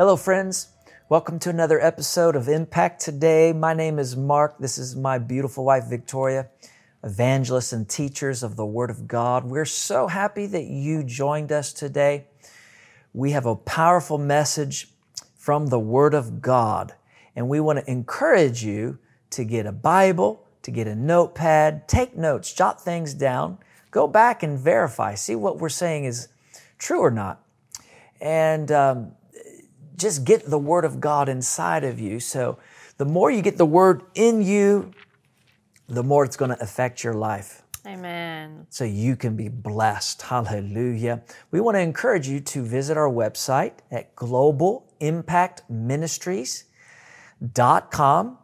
Hello, friends. Welcome to another episode of Impact Today. My name is Mark. This is my beautiful wife, Victoria, evangelists and teachers of the Word of God. We're so happy that you joined us today. We have a powerful message from the Word of God, and we want to encourage you to get a Bible, to get a notepad, take notes, jot things down, go back and verify, see what we're saying is true or not. And um, just get the Word of God inside of you. So the more you get the Word in you, the more it's going to affect your life. Amen. So you can be blessed. Hallelujah. We want to encourage you to visit our website at globalimpactministries.com.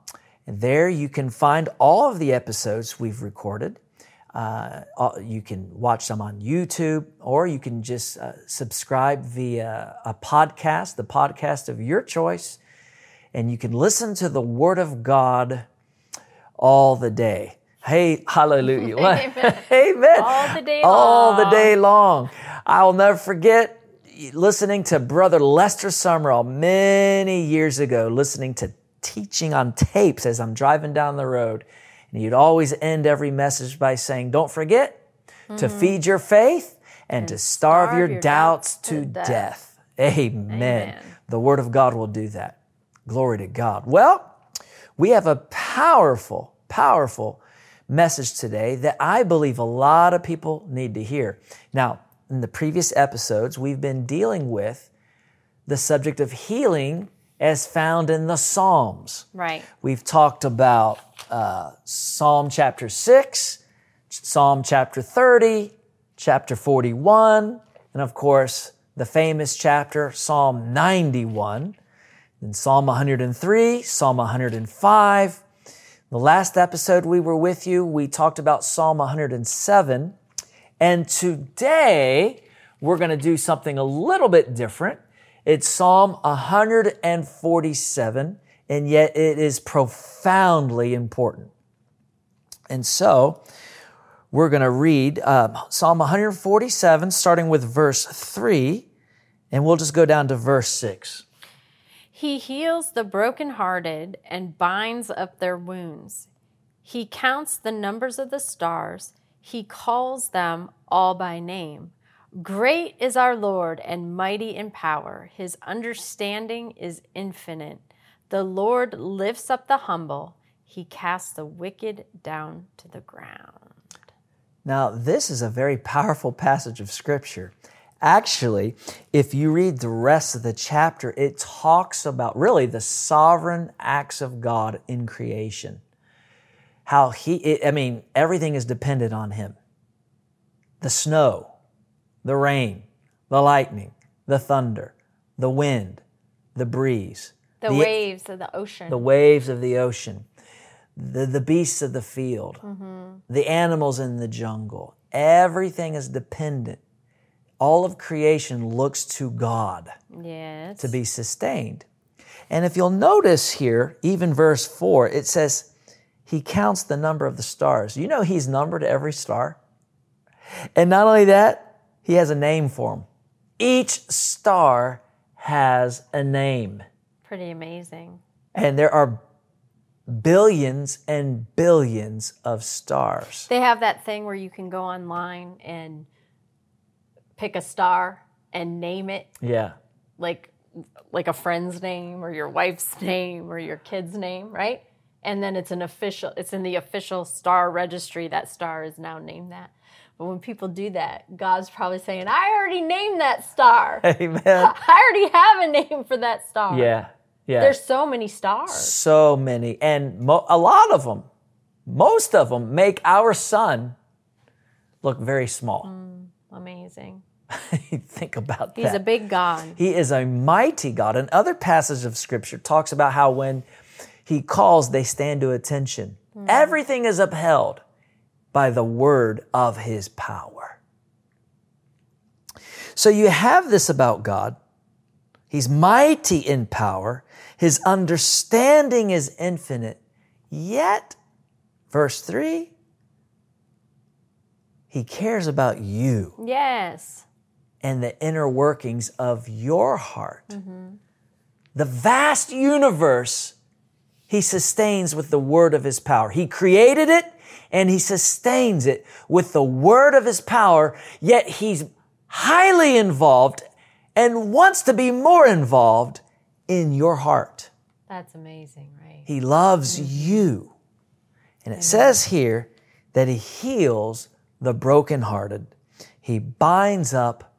And there you can find all of the episodes we've recorded. Uh, you can watch them on YouTube, or you can just uh, subscribe via a podcast, the podcast of your choice, and you can listen to the Word of God all the day. Hey, hallelujah. Amen. Amen. All the day long. All the day long. I'll never forget listening to Brother Lester Sumrall many years ago, listening to teaching on tapes as I'm driving down the road. And he'd always end every message by saying, Don't forget to mm-hmm. feed your faith and, to starve, starve your, your doubts, to death. death. Amen. Amen. The Word of God will do that. Glory to God. Well, we have a powerful, powerful message today that I believe a lot of people need to hear. Now, in the previous episodes, we've been dealing with the subject of healing as found in the Psalms. Right. We've talked about uh, Psalm chapter 6, Psalm chapter 30, chapter 41, and of course, the famous chapter, Psalm 91, then Psalm 103, Psalm 105. The last episode we were with you, we talked about Psalm 107. And today, we're going to do something a little bit different. It's Psalm 147, and yet it is profoundly important. And so, we're going to read uh, Psalm 147, starting with verse 3, and we'll just go down to verse 6. He heals the brokenhearted and binds up their wounds. He counts the numbers of the stars. He calls them all by name. Great is our Lord and mighty in power. His understanding is infinite. The Lord lifts up the humble. He casts the wicked down to the ground. Now, this is a very powerful passage of Scripture. Actually, if you read the rest of the chapter, it talks about really the sovereign acts of God in creation. How He, I mean, everything is dependent on Him. The snow, the rain, the lightning, the thunder, the wind, the breeze, The, waves of the ocean. the waves of the ocean, the, the beasts of the field, mm-hmm. the animals in the jungle. Everything is dependent. All of creation looks to God yes. to be sustained. And if you'll notice here, even verse 4, it says, He counts the number of the stars. You know, He's numbered every star. And not only that, He has a name for them. Each star has a name. Pretty amazing. And there are billions and billions of stars. They have that thing where you can go online and pick a star and name it Yeah. like like a friend's name or your wife's name or your kid's name, right? And then it's an official it's in the official star registry that star is now named that. But when people do that, God's probably saying, "I already named that star. Amen. I already have a name for that star." Yeah. Yeah. There's so many stars. so many. And mo- a lot of them, most of them make our sun look very small. Mm, amazing. Think about He's that. He's a big God. He is a mighty God. Another passage of scripture talks about how when he calls, they stand to attention. Mm. Everything is upheld by the word of his power. So you have this about God. He's mighty in power. His understanding is infinite. Yet, verse 3, he cares about you Yes. and the inner workings of your heart. The vast universe he sustains with the word of his power. He created it and he sustains it with the word of his power, yet he's highly involved and wants to be more involved in your heart. That's amazing, right? He loves you. And it says here that he heals the brokenhearted. He binds up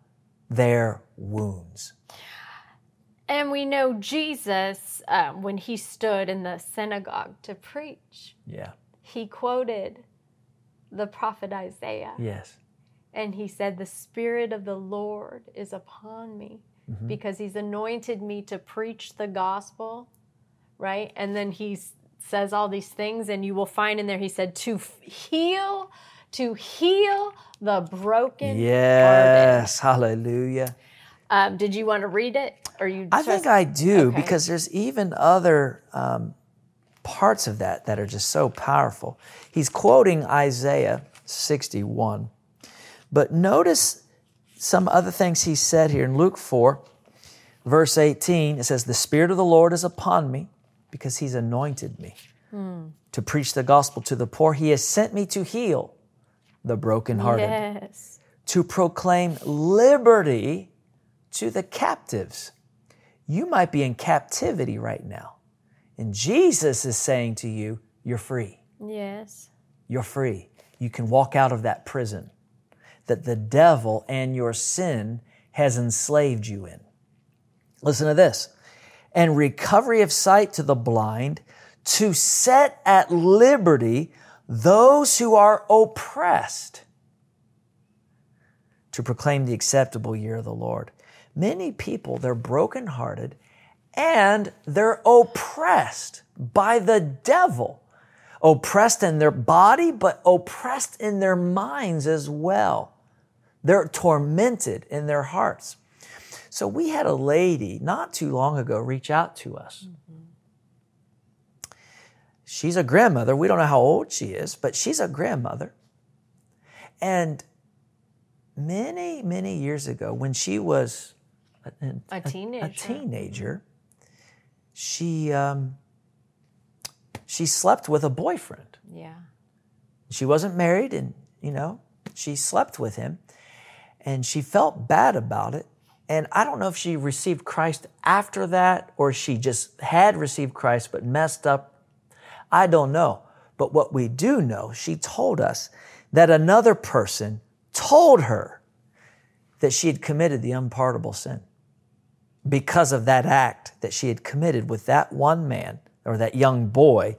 their wounds. And we know Jesus, uh, when he stood in the synagogue to preach, Yeah. he quoted the prophet Isaiah. Yes. And he said, The Spirit of the Lord is upon me Mm-hmm. because he's anointed me to preach the gospel, right? And then he says all these things, and you will find in there, he said, To heal, to heal the broken. Yes. Hallelujah. Um, did you want to read it? Or you I think I do Okay. because there's even other um, parts of that that are just so powerful. He's quoting Isaiah 61. But notice some other things he said here in Luke 4, verse 18. It says, The Spirit of the Lord is upon me because he's anointed me hmm. to preach the gospel to the poor. He has sent me to heal the brokenhearted Yes. to proclaim liberty to the captives. You might be in captivity right now. And Jesus is saying to you, You're free. Yes. You're free. You can walk out of that prison that the devil and your sin has enslaved you in. Listen to this. And recovery of sight to the blind, to set at liberty those who are oppressed, to proclaim the acceptable year of the Lord. Many people, they're brokenhearted and they're oppressed by the devil. Oppressed in their body, but oppressed in their minds as well. They're tormented in their hearts. So we had a lady not too long ago reach out to us. She's a grandmother. We don't know how old she is, but she's a grandmother. And many, many years ago, when she was a, A teenager. a teenager, she um, she slept with a boyfriend. Yeah. She wasn't married, and you know, she slept with him, and she felt bad about it. And I don't know if she received Christ after that, or she just had received Christ but messed up. I don't know. But what we do know, she told us that another person told her that she had committed the unpardonable sin because of that act that she had committed with that one man or that young boy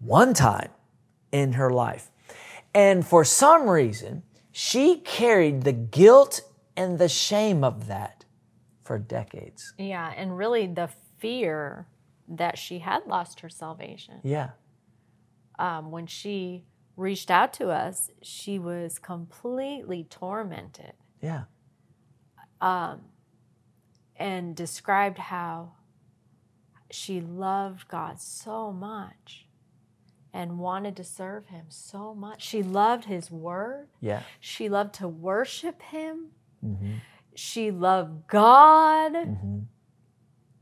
one time in her life. And for some reason, she carried the guilt and the shame of that for decades. Yeah. And really the fear that she had lost her salvation. Yeah. um, when she reached out to us, she was completely tormented Yeah. Um, and described how she loved God so much and wanted to serve Him so much. She loved His Word, Yeah. she loved to worship Him, mm-hmm. she loved God, mm-hmm.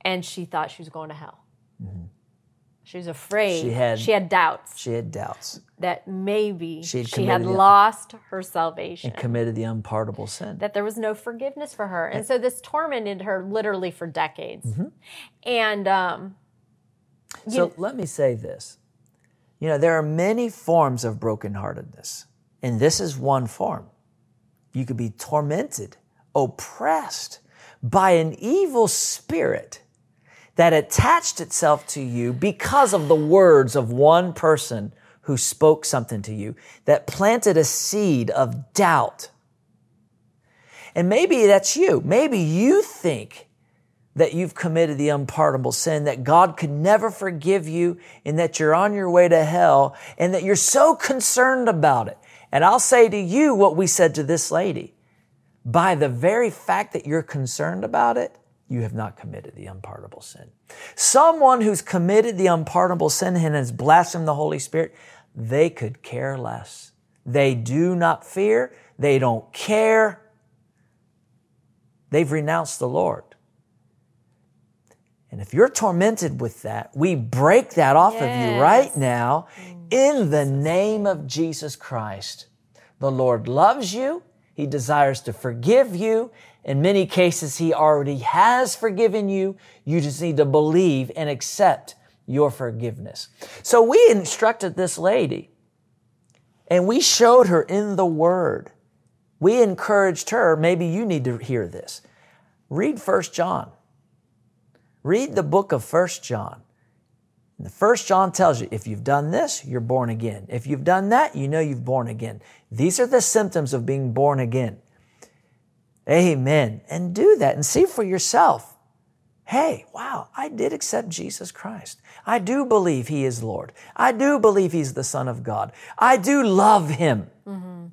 and she thought she was going to hell. Mm-hmm. She was afraid. She had- she had doubts. She had doubts that maybe She she had had, committed the- lost her salvation, and committed the unpardonable sin. that there was no forgiveness for her. And so this tormented her literally for decades. And um, So let me say this. You know, there are many forms of brokenheartedness, and this is one form. You could be tormented, oppressed by an evil spirit that attached itself to you because of the words of one person who spoke something to you, that planted a seed of doubt. And maybe that's you. Maybe you think that you've committed the unpardonable sin, that God could never forgive you, and that you're on your way to hell, and that you're so concerned about it. And I'll say to you what we said to this lady. By the very fact that you're concerned about it, you have not committed the unpardonable sin. Someone who's committed the unpardonable sin and has blasphemed the Holy Spirit, they could care less. They do not fear. They don't care. They've renounced the Lord. And if you're tormented with that, we break that off of you right now mm. in the name of Jesus Christ. The Lord loves you. He desires to forgive you. In many cases, He already has forgiven you. You just need to believe and accept your forgiveness. So we instructed this lady and we showed her in the Word. We encouraged her, maybe you need to hear this. Read First John. Read the book of First John. And the First John tells you if you've done this, you're born again. If you've done that, you know you've born again. These are the symptoms of being born again. Amen. And do that and see for yourself. Hey, wow, I did accept Jesus Christ. I do believe He is Lord. I do believe He's the Son of God. I do love Him. Mm-hmm.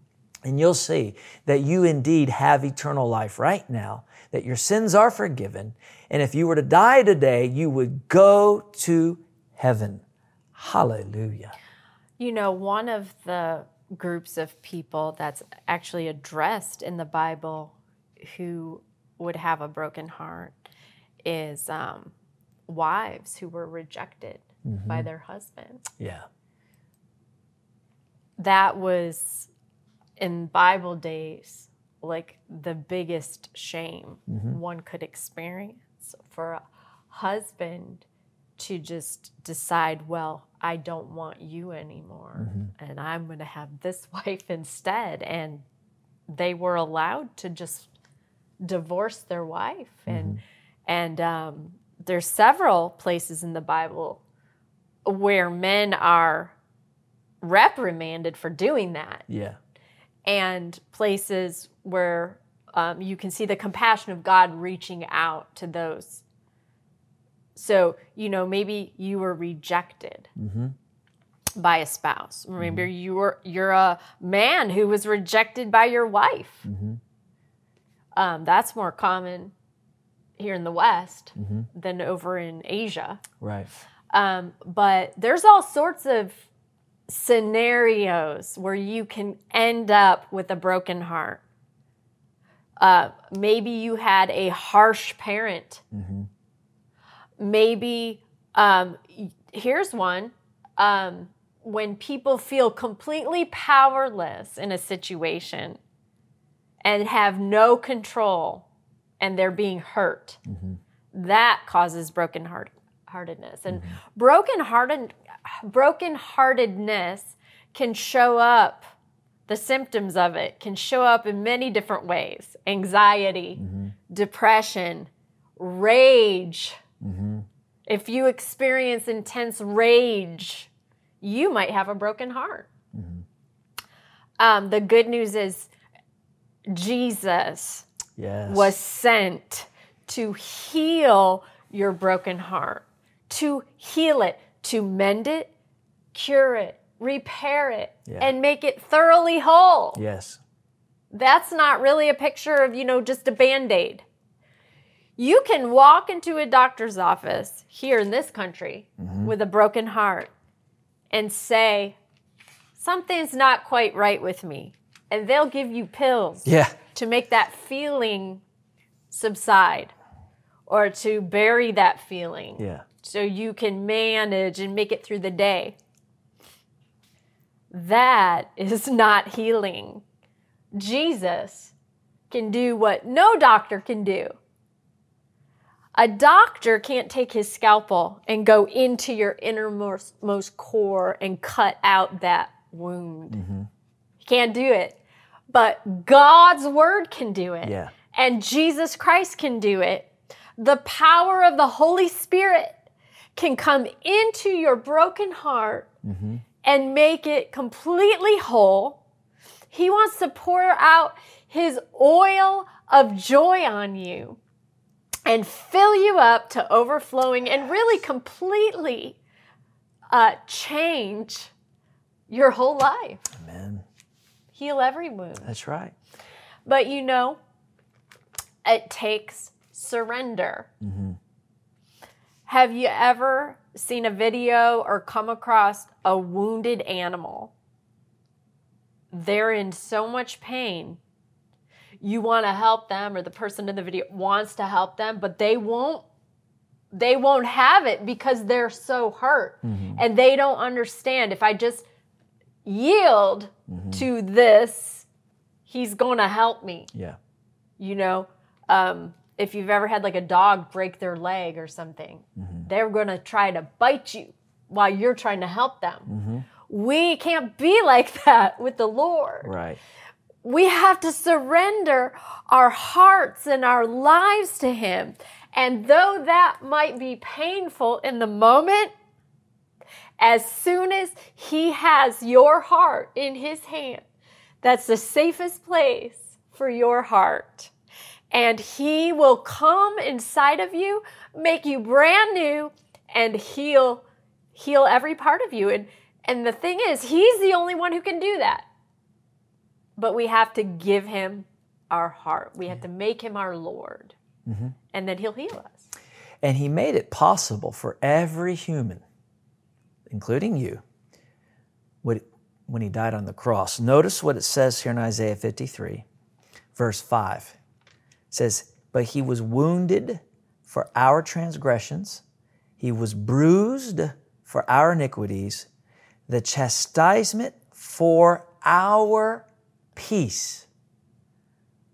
And you'll see that you indeed have eternal life right now, that your sins are forgiven. And if you were to die today, you would go to heaven. Hallelujah. You know, one of the groups of people that's actually addressed in the Bible who would have a broken heart is um, wives who were rejected by their husband. Yeah. That was in Bible days like the biggest shame one could experience for a husband to just decide, well, I don't want you anymore and I'm going to have this wife instead. And they were allowed to just divorce their wife. And, and um, there's several places in the Bible where men are reprimanded for doing that Yeah. and places where um, you can see the compassion of God reaching out to those. So, you know, maybe you were rejected by a spouse. Maybe you were you're a man who was rejected by your wife. Um, that's more common here in the West than over in Asia. Right. Um, but there's all sorts of scenarios where you can end up with a broken heart. Uh, maybe you had a harsh parent. Maybe, um, here's one. Um, when people feel completely powerless in a situation and have no control and they're being hurt that causes broken heart heartedness and broken hearted broken heartedness can show up the symptoms of it can show up in many different ways. Anxiety mm-hmm. depression rage. Mm-hmm. If you experience intense rage you might have a broken heart. Mm-hmm. Um, the good news is jesus Yes. was sent to heal your broken heart, to heal it, to mend it, cure it, repair it, Yeah. and make it thoroughly whole. Yes. That's not really a picture of, you know, just a band aid. You can walk into a doctor's office here in this country mm-hmm. with a broken heart and say, Something's not quite right with me. And they'll give you pills Yeah. to make that feeling subside or to bury that feeling Yeah. so you can manage and make it through the day. That is not healing. Jesus can do what no doctor can do. A doctor can't take his scalpel and go into your innermost core and cut out that wound. Mm-hmm. He can't do it. But God's word can do it. Yeah. And Jesus Christ can do it. The power of the Holy Spirit can come into your broken heart mm-hmm. And make it completely whole. He wants to pour out his oil of joy on you and fill you up to overflowing and really completely uh, change your whole life. Amen. Heal every wound. That's right. But you know, it takes surrender. Have you ever seen a video or come across a wounded animal? They're in so much pain. You want to help them, or the person in the video wants to help them, but they won't. they won't have it because they're so hurt and they don't understand if I just yield to this, he's going to help me. Yeah. You know, um, if you've ever had like a dog break their leg or something, mm-hmm. they're going to try to bite you while you're trying to help them. Mm-hmm. We can't be like that with the Lord Right. we have to surrender our hearts and our lives to Him. And though that might be painful in the moment, as soon as He has your heart in His hand, that's the safest place for your heart. And He will come inside of you, make you brand new, and heal heal every part of you. And and the thing is, He's the only one who can do that but we have to give him our heart. We have to make him our Lord, mm-hmm. and then he'll heal us. And he made it possible for every human, including you, when he died on the cross. Notice what it says here in Isaiah 53, verse 5. Says, But he was wounded for our transgressions, he was bruised for our iniquities. The chastisement for our peace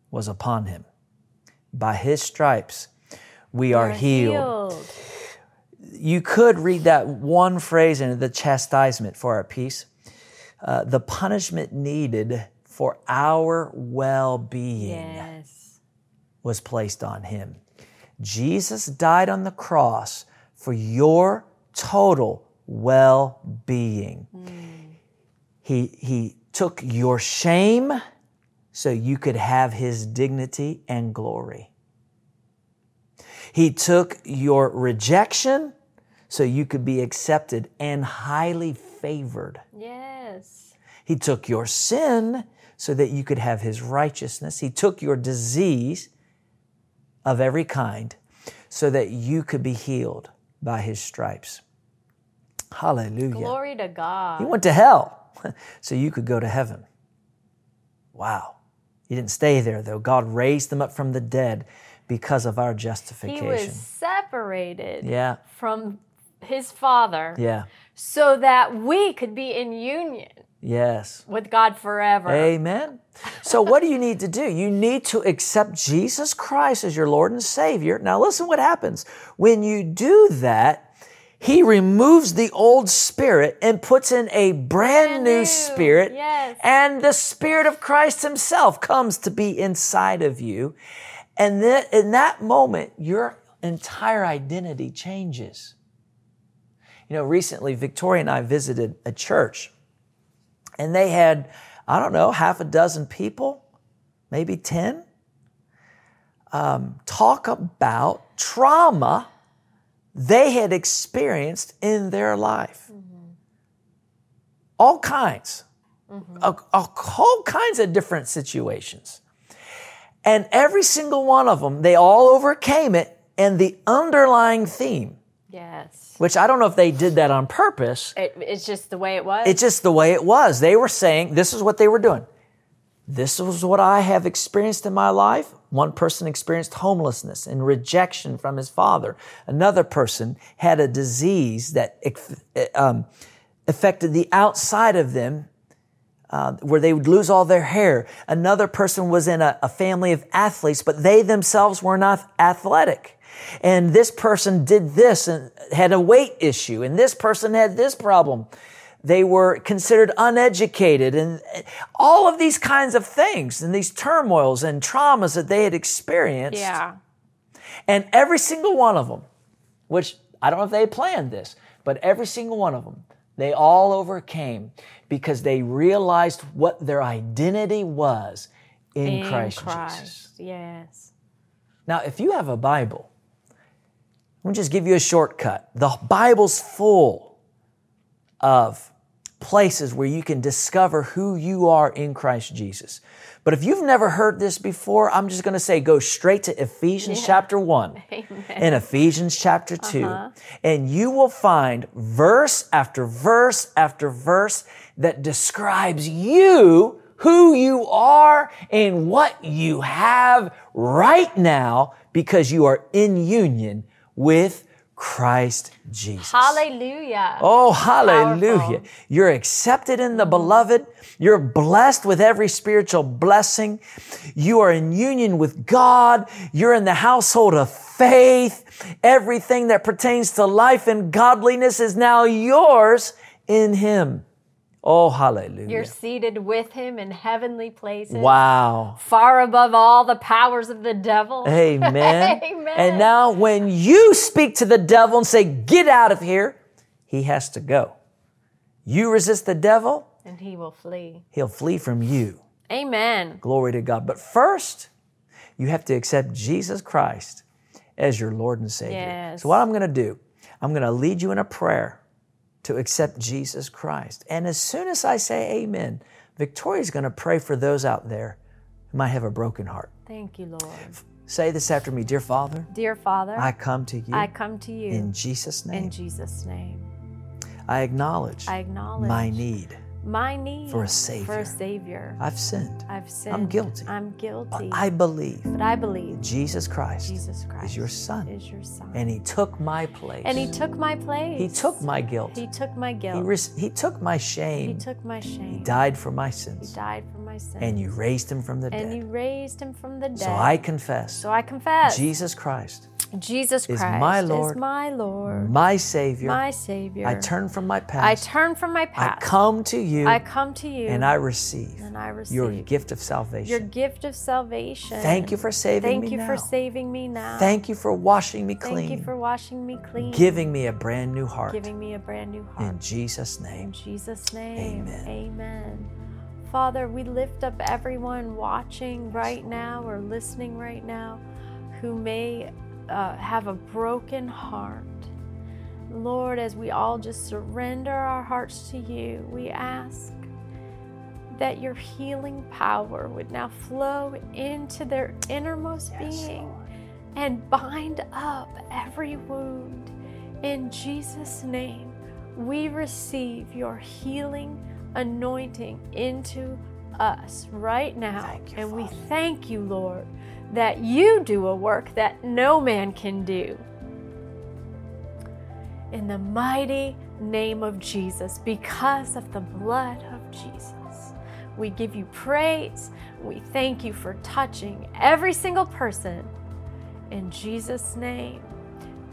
was upon him. By his stripes we are We're healed you could read that one phrase in the chastisement for our peace, uh, the punishment needed for our well being Yes. Was placed on him. Jesus died on the cross for your total well being. Mm. He, he took your shame so you could have his dignity and glory. He took your rejection so you could be accepted and highly favored. Yes. He took your sin so that you could have his righteousness. He took your disease of every kind so that you could be healed by his stripes. Hallelujah. Glory to God. He went to hell so you could go to heaven. Wow. He didn't stay there though. God raised him up from the dead because of our justification. He was separated yeah. from his Father Yeah. so that we could be in union Yes. with God forever. Amen. So, what do you need to do? You need to accept Jesus Christ as your Lord and Savior. Now, listen what happens. When you do that, He removes the old spirit and puts in a brand, Brand new, new. spirit. Yes. And the Spirit of Christ Himself comes to be inside of you. And then in that moment, your entire identity changes. You know, recently, Victoria and I visited a church and they had, I don't know, half a dozen people, maybe 10, um, talk about trauma they had experienced in their life. All kinds, a, a whole kinds of different situations. And every single one of them, they all overcame it. And the underlying theme, Yes. which I don't know if they did that on purpose, It, it's just the way it was. it's just the way it was. They were saying, this is what they were doing. This is what I have experienced in my life. One person experienced homelessness and rejection from his father. Another person had a disease that um, affected the outside of them, uh, where they would lose all their hair. Another person was in a, a family of athletes, but they themselves were not athletic. And this person did this and had a weight issue, and this person had this problem. They were considered uneducated and all of these kinds of things and these turmoils and traumas that they had experienced. yeah. And every single one of them, which I don't know if they planned this, but every single one of them, they all overcame because they realized what their identity was in, In Christ, Christ. Jesus. Yes. Now, if you have a Bible, let me just give you a shortcut. The Bible's full of places where you can discover who you are in Christ Jesus. But if you've never heard this before, I'm just going to say go straight to Ephesians chapter 1 and Ephesians chapter 2. Uh-huh. And you will find verse after verse after verse that describes you, who you are, and what you have right now because you are in union with Christ Jesus. Hallelujah. Oh, hallelujah. Powerful. You're accepted in the beloved. You're blessed with every spiritual blessing. You are in union with God. You're in the household of faith. Everything that pertains to life and godliness is now yours in Him. Oh, hallelujah. You're seated with him in heavenly places. wow. Far above all the powers of the devil. Amen. Amen. And now when you speak to the devil and say, get out of here, he has to go. You resist the devil, And he will flee. he'll flee from you. Amen. Glory to God. But first, you have to accept Jesus Christ as your Lord and Savior. Yes. So, what I'm going to do, I'm going to lead you in a prayer to accept Jesus Christ. And as soon as I say amen, Victoria's going to pray for those out there who might have a broken heart. Thank you, Lord. Say this after me Dear Father, Dear Father, I come to you I come to you in Jesus' name. in Jesus' name. I acknowledge I acknowledge my need. My need for a savior. For a Savior. I've sinned. I've sinned. I'm guilty. I'm guilty. But I believe but I believe Jesus Christ Jesus Christ is your Son. is your Son. and He took my place. And He took my place. He took my guilt. He took my He, guilt. res- he took my shame. He took my shame. He died for my sins. He died for my sins. And you raised him from the and dead. you raised him from the dead. So I confess So I confess. Jesus Christ, Jesus is Christ my Lord, is my Lord, my Savior. my Savior. I turn from my I past. turn from my I come to you I come to you. and I receive and I receive your gift of salvation. your gift of salvation. Thank you for saving Thank me you now. for saving me now. Thank you for washing me clean. Thank you for washing me clean. giving me a brand new heart. giving me a brand new heart. In Jesus' name. In. Jesus' name. Amen. Amen. Father, we lift up everyone watching right now or listening right now who may uh, have a broken heart. Lord, as we all just surrender our hearts to you, we ask that your healing power would now flow into their innermost being and bind up every wound. In Jesus' name, we receive your healing anointing into us right now. You, and we thank you, Lord, that you do a work that no man can do. In the mighty name of Jesus, because of the blood of Jesus. We give you praise. We thank you for touching every single person. In Jesus' name,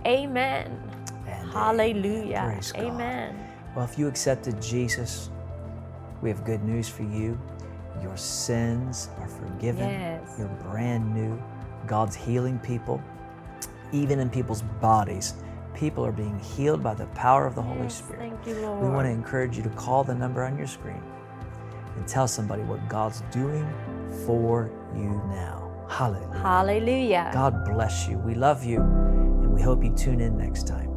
amen. And Hallelujah. Amen. Well, if you accepted Jesus, we have good news for you. Your sins are forgiven. Yes. You're brand new. God's healing people, even in people's bodies. People are being healed by the power of the Holy Spirit. Thank you, Lord. We want to encourage you to call the number on your screen and tell somebody what God's doing for you now. Hallelujah. Hallelujah. God bless you. We love you, and we hope you tune in next time.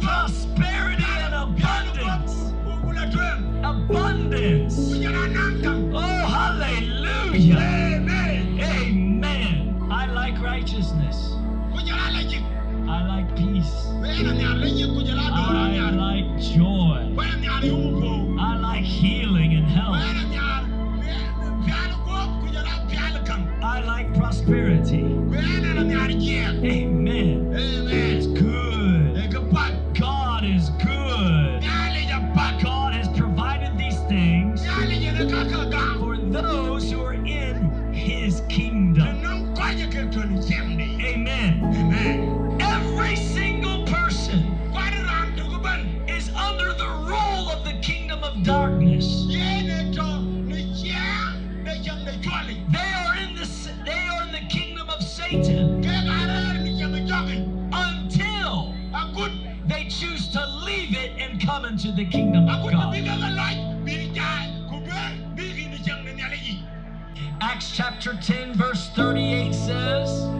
Prosperity and abundance. Abundance. Oh, hallelujah. Amen. Amen. I like righteousness. I like peace. I like joy. To leave it and come into the kingdom of God. Acts chapter 10 verse 38 says,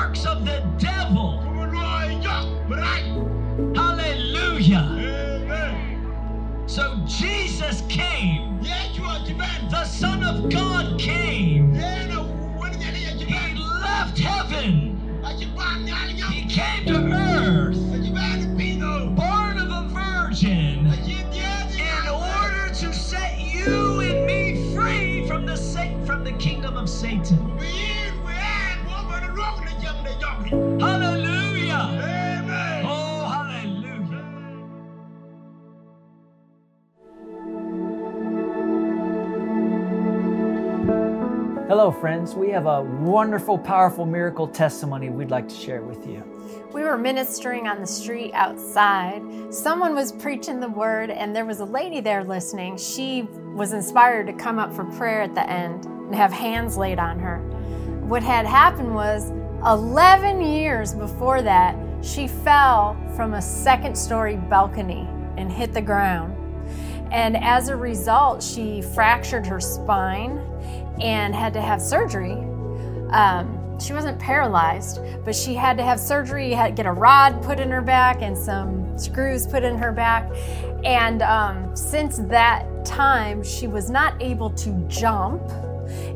works of the devil. Hallelujah. Amen. So Jesus came. The Son of God came. He left heaven. He came to earth, born of a virgin, in order to set you and me free from the from the kingdom of Satan. Hallelujah! Amen. Oh, hallelujah! Hello, friends. We have a wonderful, powerful miracle testimony we'd like to share with you. We were ministering on the street outside. Someone was preaching the word, and there was a lady there listening. She was inspired to come up for prayer at the end and have hands laid on her. What had happened was 11 years before that, she fell from a second story balcony and hit the ground. And as a result, she fractured her spine and had to have surgery. Um, she wasn't paralyzed, but she had to have surgery, had to get a rod put in her back and some screws put in her back. And um, since that time, she was not able to jump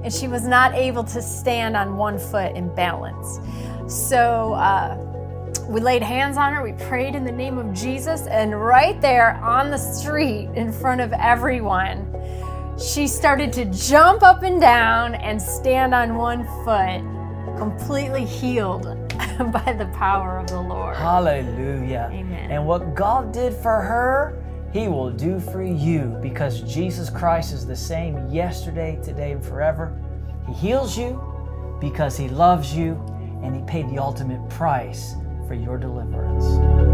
and she was not able to stand on one foot in balance. So, uh, we laid hands on her, we prayed in the name of Jesus, and right there on the street in front of everyone, she started to jump up and down and stand on one foot, completely healed by the power of the Lord. Hallelujah. Amen. And what God did for her, He will do for you because Jesus Christ is the same yesterday, today, and forever. He heals you because He loves you and He paid the ultimate price for your deliverance.